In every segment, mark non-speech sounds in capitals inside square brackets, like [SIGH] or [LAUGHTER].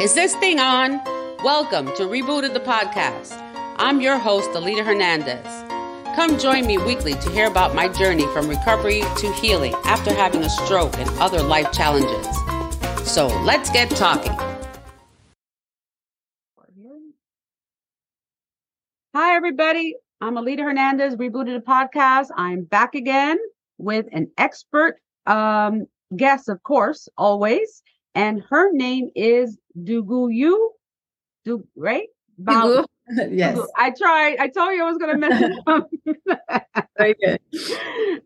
Is this thing on? Welcome to Rebooted the Podcast. I'm your host, Alita Hernandez. Come join me weekly to hear about my journey from recovery to healing after having a stroke and other life challenges. So let's get talking. Hi, everybody. I'm Alita Hernandez, Rebooted the Podcast. I'm back again with an expert um, guest, of course, always. And her name is Duguyu. Du, right? Dugu. [LAUGHS] yes. I tried. I told you I was going to mess it up. [LAUGHS] Very good.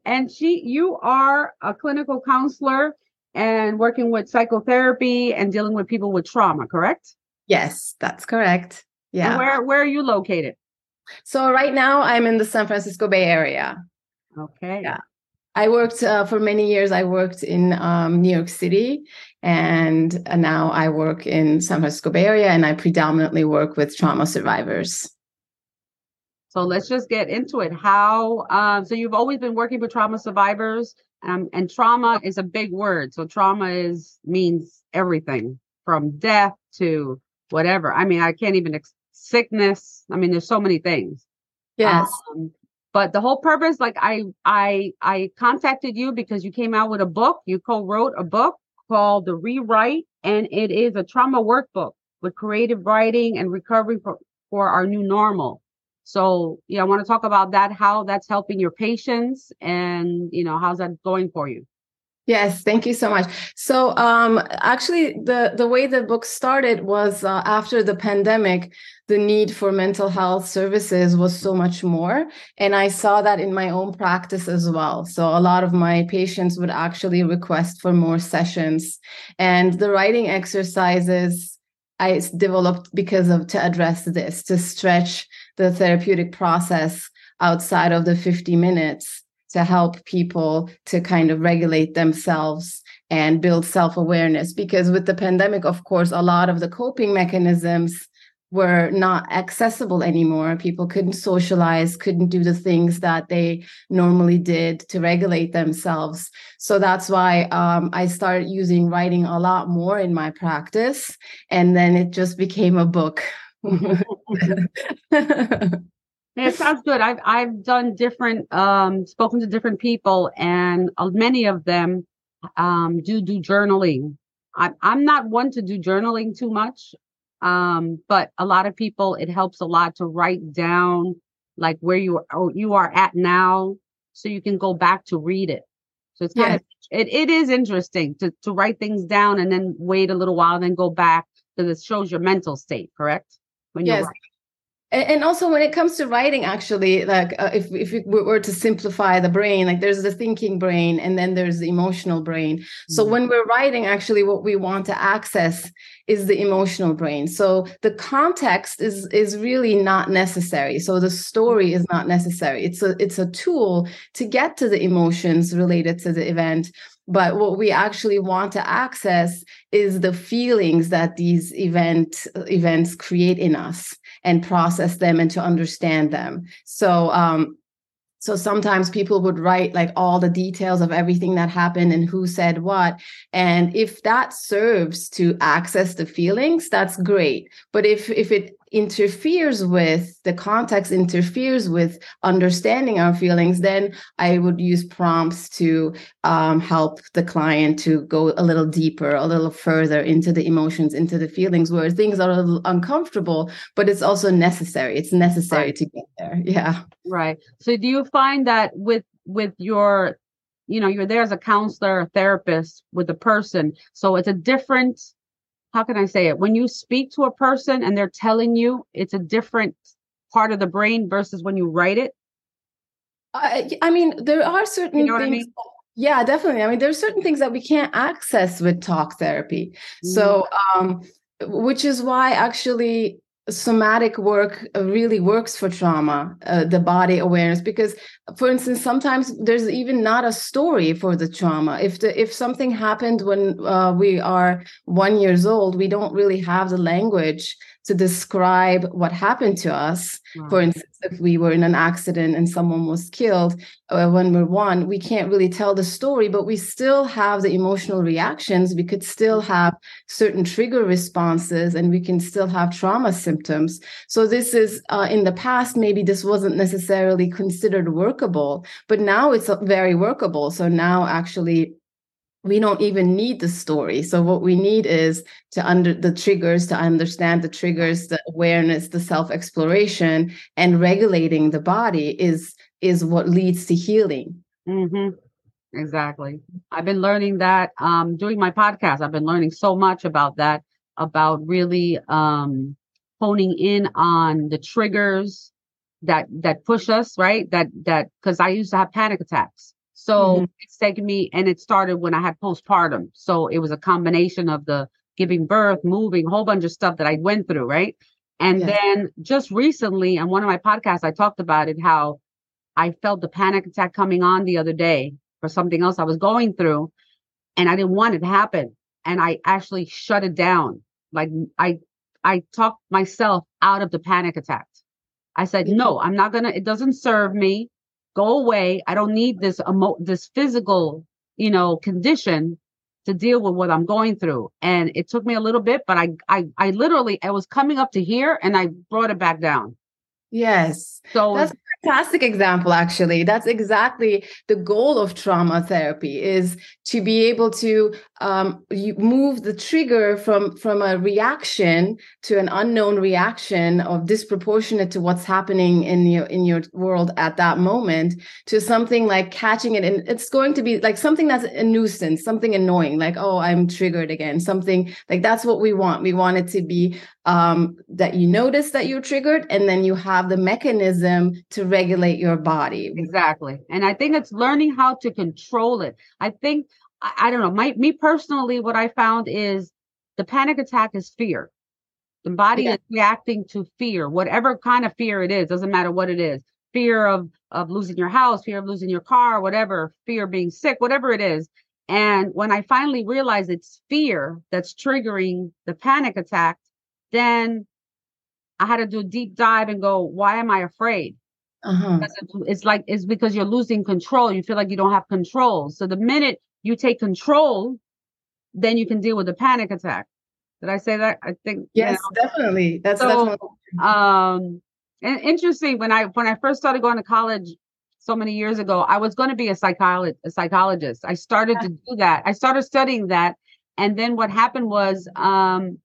And she, you are a clinical counselor and working with psychotherapy and dealing with people with trauma, correct? Yes, that's correct. Yeah. And where where are you located? So right now I'm in the San Francisco Bay Area. Okay. Yeah. I worked uh, for many years. I worked in um, New York City, and uh, now I work in San Francisco Bay Area, and I predominantly work with trauma survivors. So let's just get into it. How? Um, so you've always been working with trauma survivors, um, and trauma is a big word. So trauma is means everything from death to whatever. I mean, I can't even ex- sickness. I mean, there's so many things. Yes. Um, but the whole purpose, like I, I, I contacted you because you came out with a book. You co-wrote a book called The Rewrite, and it is a trauma workbook with creative writing and recovery for, for our new normal. So, yeah, I want to talk about that, how that's helping your patients, and you know, how's that going for you? Yes, thank you so much. So, um, actually, the the way the book started was uh, after the pandemic, the need for mental health services was so much more, and I saw that in my own practice as well. So, a lot of my patients would actually request for more sessions, and the writing exercises I developed because of to address this, to stretch the therapeutic process outside of the 50 minutes to help people to kind of regulate themselves and build self-awareness. Because with the pandemic of course a lot of the coping mechanisms were not accessible anymore. People couldn't socialize couldn't do the things that they normally did to regulate themselves. So that's why um, i started using writing a lot more in my practice and then it just became a book [LAUGHS] [LAUGHS] Yeah, it sounds good. I've I've done different, um, spoken to different people, and uh, many of them um, do do journaling. I'm I'm not one to do journaling too much, um, but a lot of people it helps a lot to write down like where you are you are at now, so you can go back to read it. So it's kind Yes. of it, it is interesting to to write things down and then wait a little while and then go back because it shows your mental state. Correct? When you Yes. write. And and also, when it comes to writing, actually, like uh, if if we were to simplify the brain, like there's the thinking brain, and then there's the emotional brain. So Mhm. when we're writing, actually, what we want to access is the emotional brain. So the context is is really not necessary. So the story is not necessary. It's a it's a tool to get to the emotions related to the event. But what we actually want to access is the feelings that these event events create in us and process them and to understand them. So um so sometimes people would write like all the details of everything that happened and who said what and if that serves to access the feelings that's great but if if it interferes with the context interferes with understanding our feelings then i would use prompts to um, help the client to go a little deeper a little further into the emotions into the feelings where things are a little uncomfortable but it's also necessary it's necessary Right. to get there yeah Right. So do you find that with with your you know, you're there as a counselor, a therapist with a person. So it's a different how can I say it? When you speak to a person and they're telling you, it's a different part of the brain versus when you write it. I, I mean, there are certain You know what I things. mean? yeah, definitely. I mean, there are certain things that we can't access with talk therapy. So, um, which is why actually somatic work uh, really works for trauma, uh, the body awareness. Because, for instance, sometimes there's even not a story for the trauma. If the if something happened when uh, we are one years old, we don't really have the language to describe what happened to us. For instance if we were in an accident and someone was killed uh, when we're one we can't really tell the story but we still have the emotional reactions. We could still have certain trigger responses and we can still have trauma symptoms. So this is uh, in the past maybe this wasn't necessarily considered workable but now it's very workable. So now actually we don't even need the story. So what we need is to under the triggers to understand the triggers the awareness the self exploration and regulating the body is is what leads to healing. Mm-hmm. exactly. I've been learning that um doing my podcast i've been learning so much about that about really um honing in on the triggers that that push us right? That that because i used to have panic attacks so mm-hmm. it's taken me, and it started when I had postpartum. So it was a combination of the giving birth, moving, a whole bunch of stuff that I went through, right? And yes. then just recently on one of my podcasts, I talked about it how I felt the panic attack coming on the other day for something else I was going through, and I didn't want it to happen. And I actually shut it down. Like I I talked myself out of the panic attack. I said, no, I'm not gonna, it doesn't serve me go away. I don't need this emo- this physical, you know, condition to deal with what I'm going through. And it took me a little bit, but I I I literally I was coming up to here and I brought it back down. Yes. So that's a fantastic example actually that's exactly the goal of trauma therapy is to be able to um, you move the trigger from from a reaction to an unknown reaction of disproportionate to what's happening in your in your world at that moment to something like catching it. And it's going to be like something that's a nuisance something annoying like oh i'm triggered again something like that's what we want. We want it to be um, that you notice that you're triggered and then you have the mechanism to regulate your body. Exactly. And i think it's learning how to control it. I think i, I don't know my me personally what i found is the panic attack is fear the body yeah. is reacting to fear whatever kind of fear it is doesn't matter what it is fear of of losing your house fear of losing your car whatever fear of being sick whatever it is and when i finally realize it's fear that's triggering the panic attack then I had to do a deep dive and go, why am I afraid? Uh-huh. It's, it's like it's because you're losing control. You feel like you don't have control. So the minute you take control, then you can deal with the panic attack. Did I say that? I think yes, you know. definitely. That's so, definitely um and interesting when I when I first started going to college so many years ago, I was going to be a psychologist. A psychologist. I started yeah. to do that. I started studying that, and then what happened was um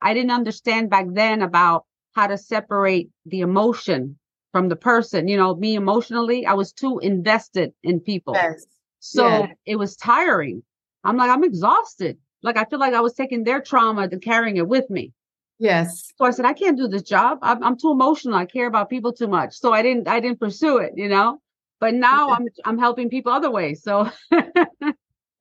I didn't understand back then about how to separate the emotion from the person. You know, me emotionally, I was too invested in people. Yes. So yeah. it was tiring. I'm like, I'm exhausted. Like I feel like I was taking their trauma and carrying it with me. Yes. So I said, I can't do this job. I'm, I'm too emotional. I care about people too much. So I didn't, I didn't pursue it, you know, but now I'm, I'm helping people other ways. So [LAUGHS]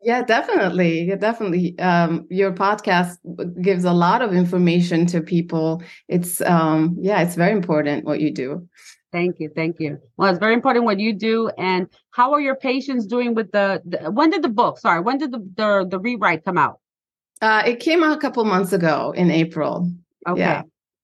Yeah, definitely. Yeah, definitely. Um, your podcast gives a lot of information to people. It's um, yeah, it's very important what you do. Thank you, thank you. Well, it's very important what you do. And how are your patients doing with the? the when did the book? Sorry, when did the the, the rewrite come out? Uh, it came out a couple months ago in April. Okay. Yeah.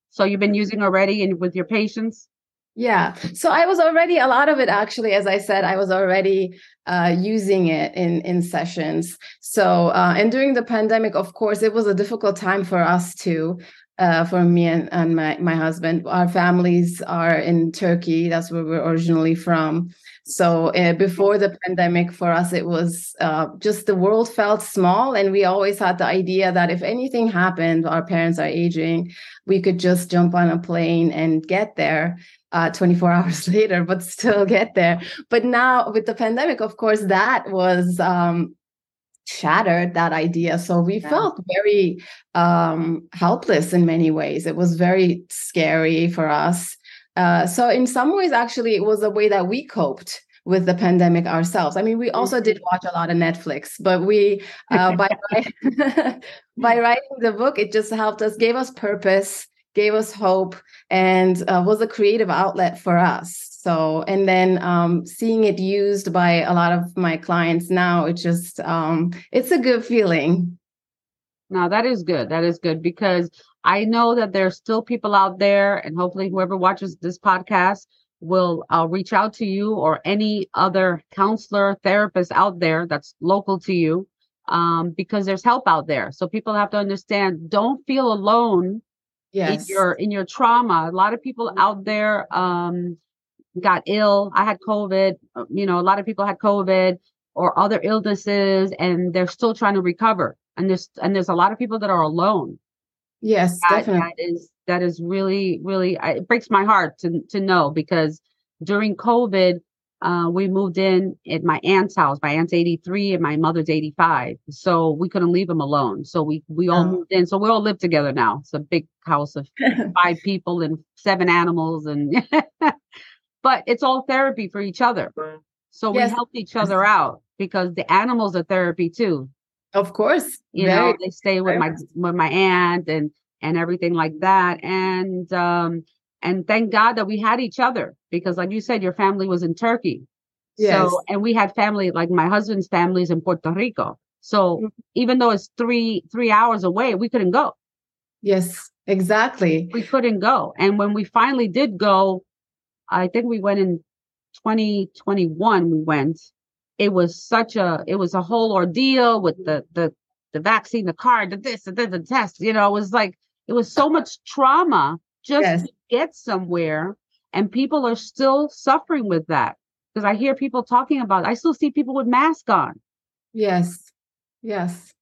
So you've been using already and with your patients? Yeah. So I was already a lot of it actually, as I said, I was already uh, using it in in sessions. So uh, and during the pandemic, of course, it was a difficult time for us too. Uh, for me and, and my, my husband. Our families are in Turkey. That's where we're originally from. So uh, before the pandemic, for us, it was uh, just the world felt small. And we always had the idea that if anything happened, our parents are aging, we could just jump on a plane and get there uh, 24 [LAUGHS] hours later, but still get there. But now with the pandemic, of course, that was um, shattered that idea. So we yeah. felt very um, helpless in many ways. It was very scary for us. Uh, so in some ways, actually, it was a way that we coped with the pandemic ourselves. I mean, we also did mm-hmm. watch a lot of Netflix, but we uh, by [LAUGHS] [LAUGHS] by writing the book, it just helped us, gave us purpose, gave us hope and uh, was a creative outlet for us so and then um, seeing it used by a lot of my clients now it just um, it's a good feeling now that is good that is good because i know that there's still people out there and hopefully whoever watches this podcast will I'll reach out to you or any other counselor, therapist out there that's local to you, um, because there's help out there. So people have to understand, don't feel alone yes. in your in your trauma. A lot of people out there um, got ill. I had COVID. uh, You know, a lot of people had COVID or other illnesses, and they're still trying to recover. And there's and there's a lot of people that are alone. Yes, That, definitely. that is that is really really I, it breaks my heart to to know because during COVID. Uh, we moved in at my aunt's house. My aunt's 83 and my mother's 85. So we couldn't leave them alone. So we we all Oh. moved in. So we all live together now. It's a big house of [LAUGHS] five people and seven animals and [LAUGHS] but it's all therapy for each other so Yes. we help each other out because the animals are therapy too of course. you Very know they stay with my with my aunt and and everything like that and um and thank god that we had each other because like you said your family was in turkey Yes. so and we had family like my husband's family is in puerto rico so Mhm. even though it's three three hours away we couldn't go Yes, exactly. we couldn't go. And when we finally did go, I think we went in 2021 we went. It was such a it was a whole ordeal with the the the vaccine, the card, the this, the, the test, you know, it was like it was so much trauma just Yes. to get somewhere and people are still suffering with that. Because I hear people talking about I still see people with masks on, Yes. Yes.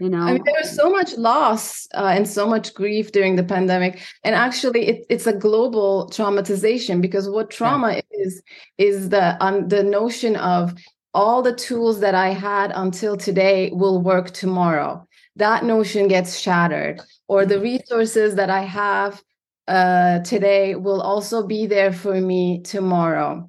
You know. I mean, there was so much loss uh, and so much grief during the pandemic, and actually, it, it's a global traumatization because what trauma is is the um, the notion of all the tools that I had until today will work tomorrow. That notion gets shattered, or the resources that I have uh, today will also be there for me tomorrow.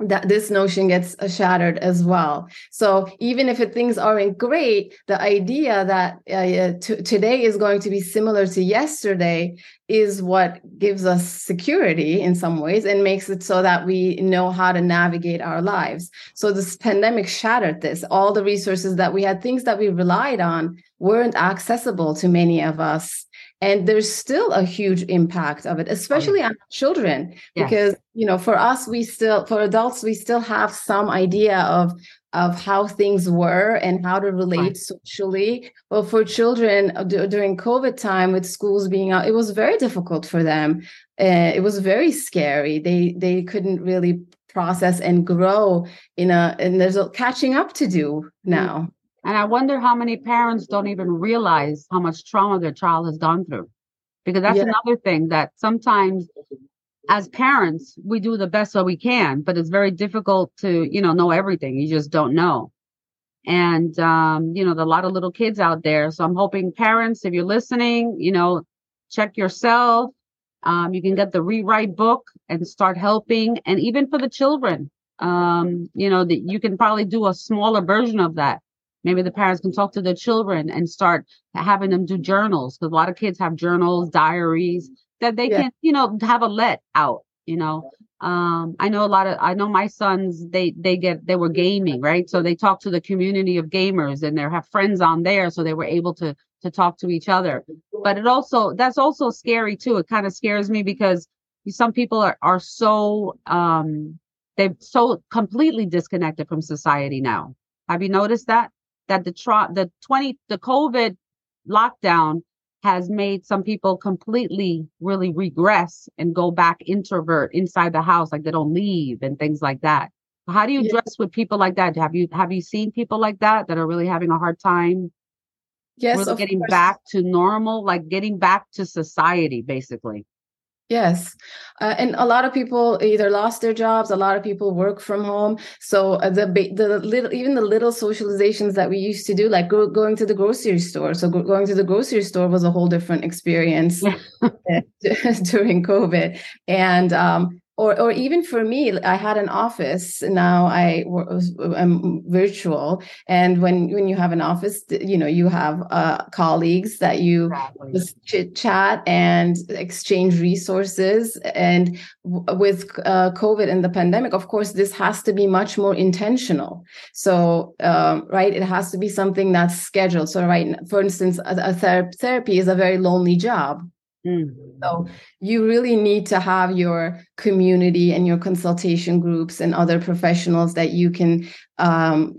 That this notion gets uh, shattered as well. So even if it, things aren't great, the idea that uh, t- today is going to be similar to yesterday is what gives us security in some ways and makes it so that we know how to navigate our lives. So this pandemic shattered this. All the resources that we had, things that we relied on, weren't accessible to many of us. And there's still a huge impact of it, especially on children, Yes. because you know, for us, we still, for adults, we still have some idea of of how things were and how to relate Right. socially. Well, for children uh, du- during COVID time with schools being out, it was very difficult for them. Uh, it was very scary. They they couldn't really process and grow in a and there's a catching up to do now. And I wonder how many parents don't even realize how much trauma their child has gone through. Because that's Yeah. another thing that sometimes as parents, we do the best that we can, but it's very difficult to, you know, know everything. You just don't know. And um, you know, there a lot of little kids out there. So I'm hoping parents, if you're listening, you know, check yourself. Um, you can get the rewrite book and start helping. And even for the children, um, you know, that you can probably do a smaller version of that maybe the parents can talk to their children and start having them do journals because a lot of kids have journals diaries that they Yeah. can you know have a let out you know? Um i know a lot of i know my sons they they get they were gaming right? So they talk to the community of gamers and they have friends on there so they were able to to talk to each other. But it also that's also scary too. It kind of scares me because some people are are so um they're so completely disconnected from society now. Have you noticed that that the tra- the 20 the covid lockdown has made some people completely really regress and go back introvert inside the house like they don't leave and things like that how do you Yeah. dress with people like that have you have you seen people like that that are really having a hard time Yes, really getting course. back to normal like getting back to society basically Yes. Uh, and a lot of people either lost their jobs, a lot of people work from home. So uh, the the little even the little socializations that we used to do like go, going to the grocery store. So go, going to the grocery store was a whole different experience [LAUGHS] during COVID. And um or, or even for me, I had an office. Now I am virtual, and when when you have an office, you know you have uh, colleagues that you just chit chat and exchange resources. And w- with uh, COVID and the pandemic, of course, this has to be much more intentional. So, um, right, it has to be something that's scheduled. So, right, for instance, a, a ther- therapy is a very lonely job. Mm. So you really need to have your community and your consultation groups and other professionals that you can um,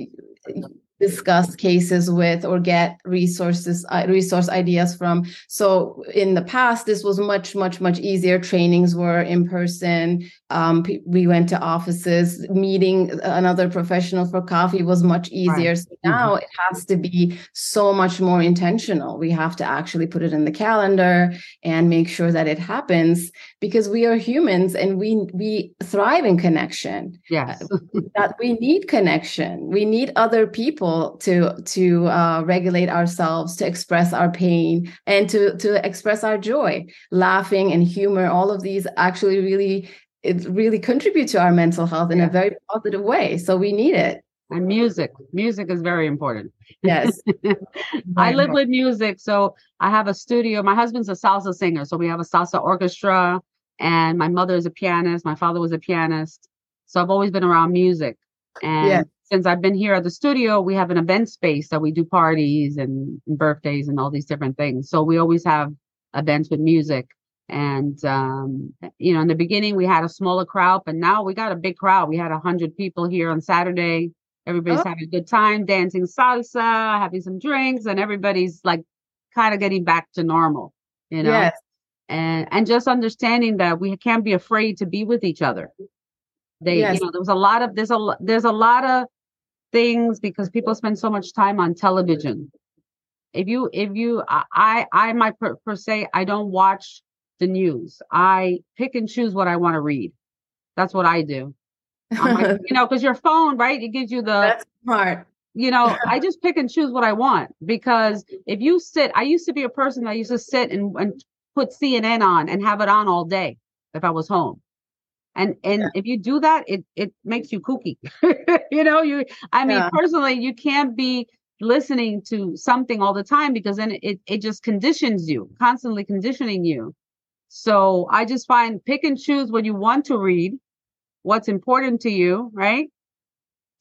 discuss cases with or get resources uh, resource ideas from. So in the past this was much much much easier. Trainings were in person. Um, we went to offices. Meeting another professional for coffee was much easier. Right. so mm-hmm. now mm-hmm. it has to be so much more intentional. We have to actually put it in the calendar and make sure that it happens because we are humans and we we thrive in connection. Yes. That we need connection. We need other people to to uh, regulate ourselves, to express our pain, and to to express our joy. Laughing and humor, all of these actually really it really contribute to our mental health in yeah. a very positive way. So we need it. And music, music is very important. Yes, [LAUGHS] I live with music, so I have a studio. My husband's a salsa singer, so we have a salsa orchestra. And my mother is a pianist. My father was a pianist, so I've always been around music. And yeah since I've been here at the studio, we have an event space that we do parties and, birthdays and all these different things. So we always have events with music. And um, you know, in the beginning we had a smaller crowd, but now we got a big crowd. We had a hundred people here on Saturday. Everybody's oh. having a good time, dancing salsa, having some drinks, and everybody's like kind of getting back to normal, you know. Yes. And and just understanding that we can't be afraid to be with each other. They, yes. you know, there was a lot of there's a there's a lot of things because people spend so much time on television. If you, if you, I, I might per, per se, I don't watch the news. I pick and choose what I want to read. That's what I do. My, [LAUGHS] you know, because your phone, right? It gives you the. That's smart. You know, I just pick and choose what I want because if you sit, I used to be a person that used to sit and, and put CNN on and have it on all day if I was home and and yeah. if you do that it it makes you kooky [LAUGHS] you know you i mean yeah. personally you can't be listening to something all the time because then it it just conditions you constantly conditioning you so i just find pick and choose what you want to read what's important to you right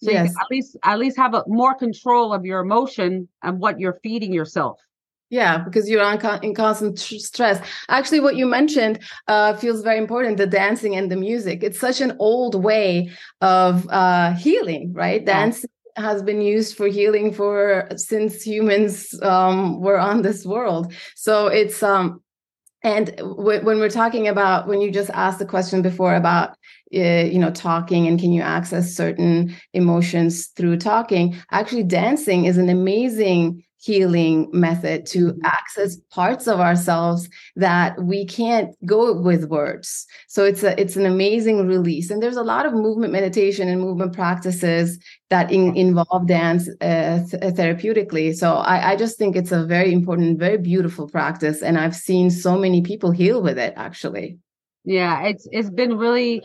so yes. at least at least have a more control of your emotion and what you're feeding yourself yeah, because you're on in constant stress. Actually, what you mentioned uh, feels very important the dancing and the music. It's such an old way of uh, healing, right? Yeah. Dancing has been used for healing for since humans um, were on this world. So it's um, and w- when we're talking about when you just asked the question before about uh, you know talking and can you access certain emotions through talking actually dancing is an amazing healing method to mm-hmm. access parts of ourselves that we can't go with words. So it's a it's an amazing release. And there's a lot of movement meditation and movement practices that in, involve dance uh, th- uh, therapeutically. So I, I just think it's a very important very beautiful practice. And i've seen so many people heal with it actually. Yeah it's it's been really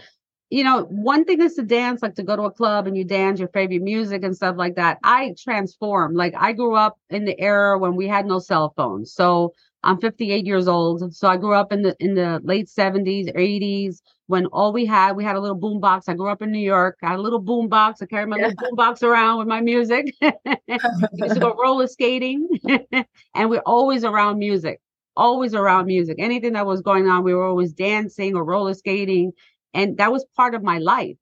you know, one thing is to dance, like to go to a club and you dance your favorite music and stuff like that. I transform. Like I grew up in the era when we had no cell phones. So I'm 58 years old. So I grew up in the in the late 70s, 80s when all we had, we had a little boom box. I grew up in New York. I had a little boom box. I carried my yeah. little boom box around with my music. [LAUGHS] used to go roller skating, [LAUGHS] and we're always around music. Always around music. Anything that was going on, we were always dancing or roller skating and that was part of my life.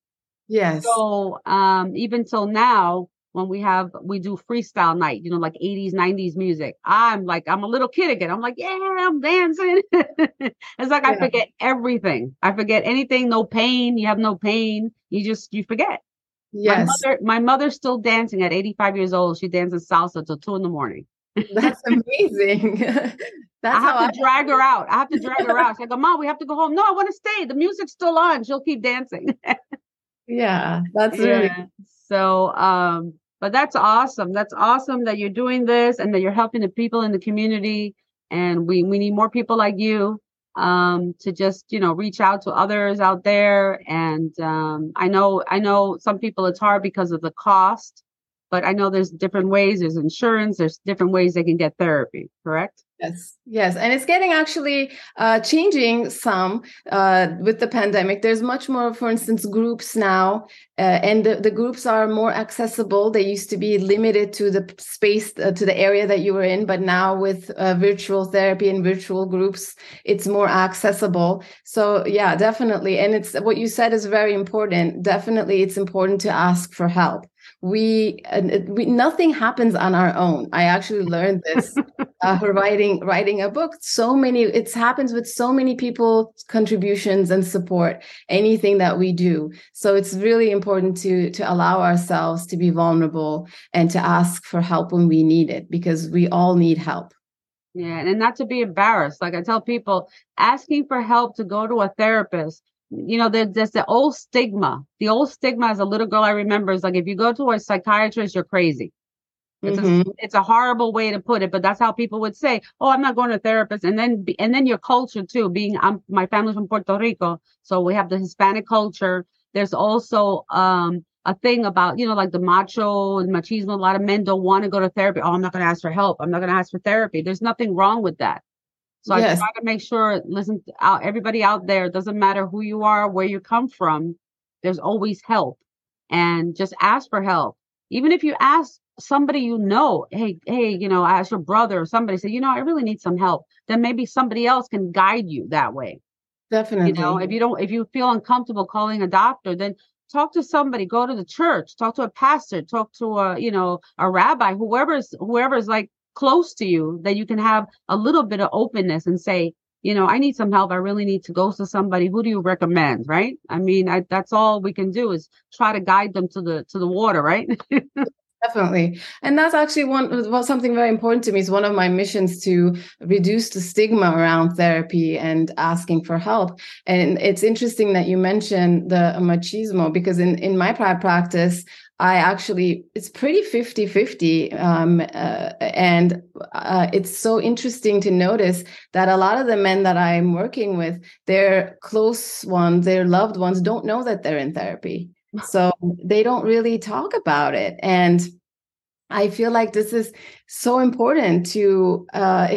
Yes. So um even till now when we have we do freestyle night you know like 80s 90s music i'm like i'm a little kid again. I'm like yeah i'm dancing. [LAUGHS] It's like yeah. i forget everything. I forget anything no pain you have no pain you just you forget. Yes. my mother my mother's still dancing at 85 years old. She dances salsa till two in the morning that's amazing [LAUGHS] That's I have to I drag her out. I have to drag her out. [LAUGHS] She's like, Mom, we have to go home. No, I want to stay. The music's still on. She'll keep dancing. yeah, that's [LAUGHS] yeah. really so um, but that's awesome. That's awesome that you're doing this and that you're helping the people in the community. And we we need more people like you um to just you know reach out to others out there and um i know i know some people it's hard because of the cost but I know there's different ways. There's insurance. There's different ways they can get therapy. Correct? Yes, yes, and it's getting actually uh, changing some uh, with the pandemic. There's much more, for instance, groups now, uh, and the, the, groups are more accessible. They used to be limited to the space, uh, to the area that you were in, but now with uh, virtual therapy and virtual groups, it's more accessible. So yeah, definitely, and it's what you said is very important. Definitely, it's important to ask for help we, we nothing happens on our own. I actually learned this [LAUGHS] uh, writing writing a book. So many it happens with so many people contributions and support anything that we do. So it's really important to to allow ourselves to be vulnerable and to ask for help when we need it because we all need help. Yeah and not to be embarrassed. Like i tell people asking for help to go to a therapist you know, there's, there's the old stigma. The old stigma as a little girl, I remember, is like if you go to a psychiatrist, you're crazy. It's mm-hmm. a it's a horrible way to put it, but that's how people would say, "Oh, I'm not going to a therapist." And then and then your culture too, being I'm my family's from Puerto Rico, so we have the Hispanic culture. There's also um a thing about you know like the macho and machismo. A lot of men don't want to go to therapy. Oh, I'm not going to ask for help. I'm not going to ask for therapy. There's nothing wrong with that. So yes. I try to make sure, listen, out everybody out there, doesn't matter who you are, where you come from, there's always help. And just ask for help. Even if you ask somebody you know, hey, hey, you know, ask your brother or somebody, say, you know, I really need some help. Then maybe somebody else can guide you that way. Definitely. You know, if you don't, if you feel uncomfortable calling a doctor, then talk to somebody, go to the church, talk to a pastor, talk to a, you know, a rabbi, whoever's whoever's like close to you that you can have a little bit of openness and say, you know, I need some help. I really need to go to somebody. Who do you recommend? Right. I mean, I, that's all we can do is try to guide them to the to the water, right? [LAUGHS] Definitely. And that's actually one well, something very important to me is one of my missions to reduce the stigma around therapy and asking for help. And it's interesting that you mentioned the machismo because in, in my practice, I actually, it's pretty 50 50. Um, uh, and uh, it's so interesting to notice that a lot of the men that I'm working with, their close ones, their loved ones, don't know that they're in therapy. So they don't really talk about it. And I feel like this is so important to uh,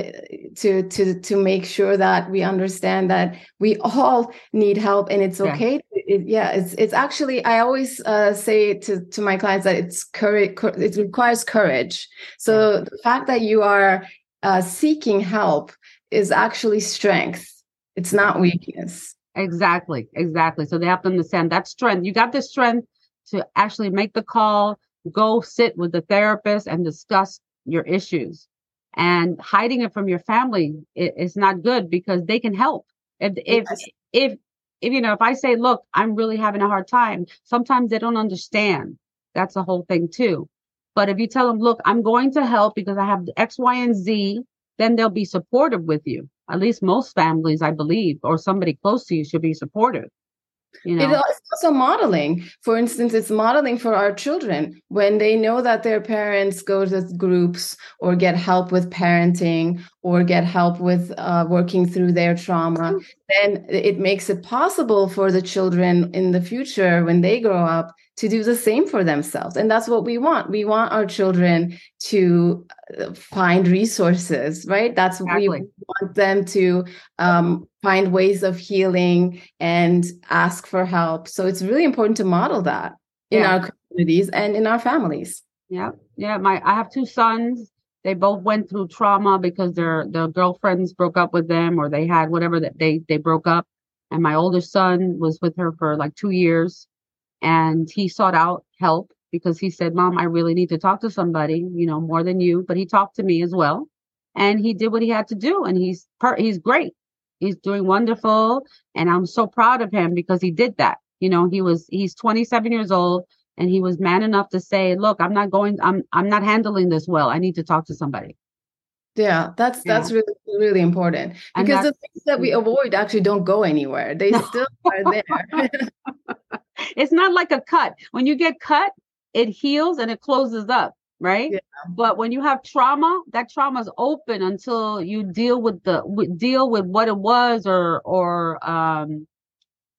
to to to make sure that we understand that we all need help and it's okay. Yeah, it, yeah it's it's actually I always uh, say to to my clients that it's courage. It requires courage. So yeah. the fact that you are uh, seeking help is actually strength. It's not weakness. Exactly, exactly. So they have to understand that strength. You got the strength to actually make the call go sit with the therapist and discuss your issues and hiding it from your family is not good because they can help if if yes. if if you know if i say look i'm really having a hard time sometimes they don't understand that's the whole thing too but if you tell them look i'm going to help because i have x y and z then they'll be supportive with you at least most families i believe or somebody close to you should be supportive you know? It's also modeling. For instance, it's modeling for our children when they know that their parents go to groups or get help with parenting or get help with uh, working through their trauma. Then it makes it possible for the children in the future when they grow up to do the same for themselves. And that's what we want. We want our children to uh, find resources, right? That's exactly. we want them to um, find ways of healing and ask for help. So it's really important to model that in yeah. our communities and in our families. Yeah. Yeah. My I have two sons. They both went through trauma because their their girlfriends broke up with them or they had whatever that they they broke up. And my older son was with her for like two years and he sought out help because he said, Mom, I really need to talk to somebody, you know, more than you. But he talked to me as well. And he did what he had to do. And he's per- he's great. He's doing wonderful. And I'm so proud of him because he did that. You know, he was he's 27 years old and he was man enough to say, look, I'm not going, I'm I'm not handling this well. I need to talk to somebody. Yeah, that's yeah. that's really really important because the things that we avoid actually don't go anywhere. They still are [LAUGHS] there. [LAUGHS] it's not like a cut. When you get cut, it heals and it closes up, right? Yeah. But when you have trauma, that trauma is open until you deal with the deal with what it was, or or um,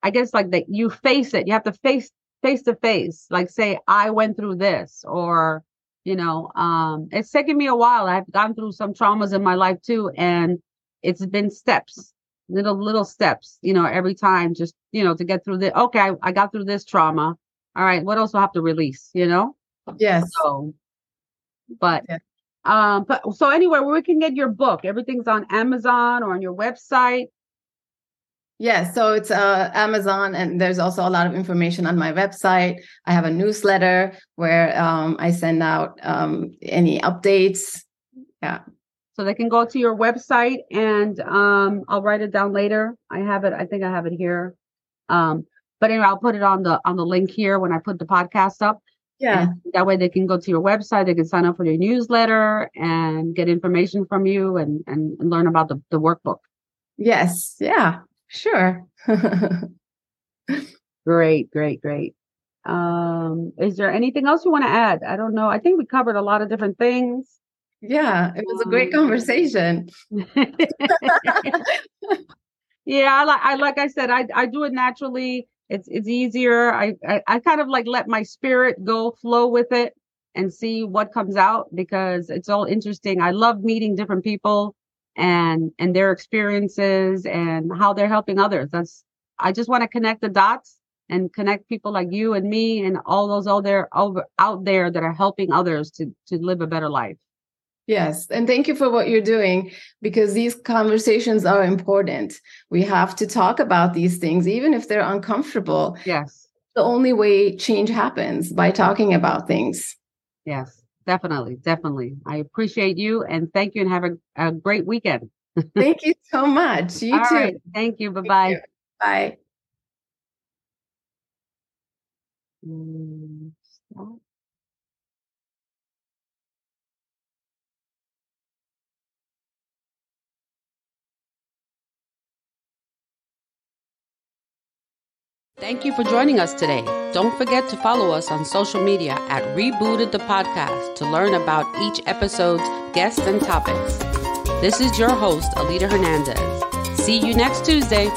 I guess like that you face it. You have to face face to face, like say I went through this, or you know um it's taken me a while. I've gone through some traumas in my life too and it's been steps little little steps you know every time just you know to get through the okay I, I got through this trauma. All right what else do i have to release? you know? Yes. So but yeah. um but so anywhere where we can get your book everything's on amazon or on your website yeah, so it's uh, Amazon, and there's also a lot of information on my website. I have a newsletter where um, I send out um, any updates. Yeah. So they can go to your website, and um, I'll write it down later. I have it. I think I have it here. Um, but anyway, I'll put it on the on the link here when I put the podcast up. Yeah. And that way they can go to your website. They can sign up for your newsletter and get information from you and and, and learn about the the workbook. Yes. Yeah. Sure. [LAUGHS] great, great, great. Um, is there anything else you want to add? I don't know. I think we covered a lot of different things. Yeah, it was a great um, conversation. [LAUGHS] yeah, I like I like I said, I I do it naturally. It's it's easier. I, I I kind of like let my spirit go flow with it and see what comes out because it's all interesting. I love meeting different people and and their experiences and how they're helping others that's i just want to connect the dots and connect people like you and me and all those other over out there that are helping others to to live a better life Yes, and thank you for what you're doing because these conversations are important. We have to talk about these things, even if they're uncomfortable. Yes. The only way change happens by talking about things. Yes. Definitely, definitely. I appreciate you and thank you and have a, a great weekend. [LAUGHS] thank you so much. You All too. Right. Thank you. Bye-bye. You. Bye. Mm, Thank you for joining us today. Don't forget to follow us on social media at Rebooted the Podcast to learn about each episode's guests and topics. This is your host, Alita Hernandez. See you next Tuesday.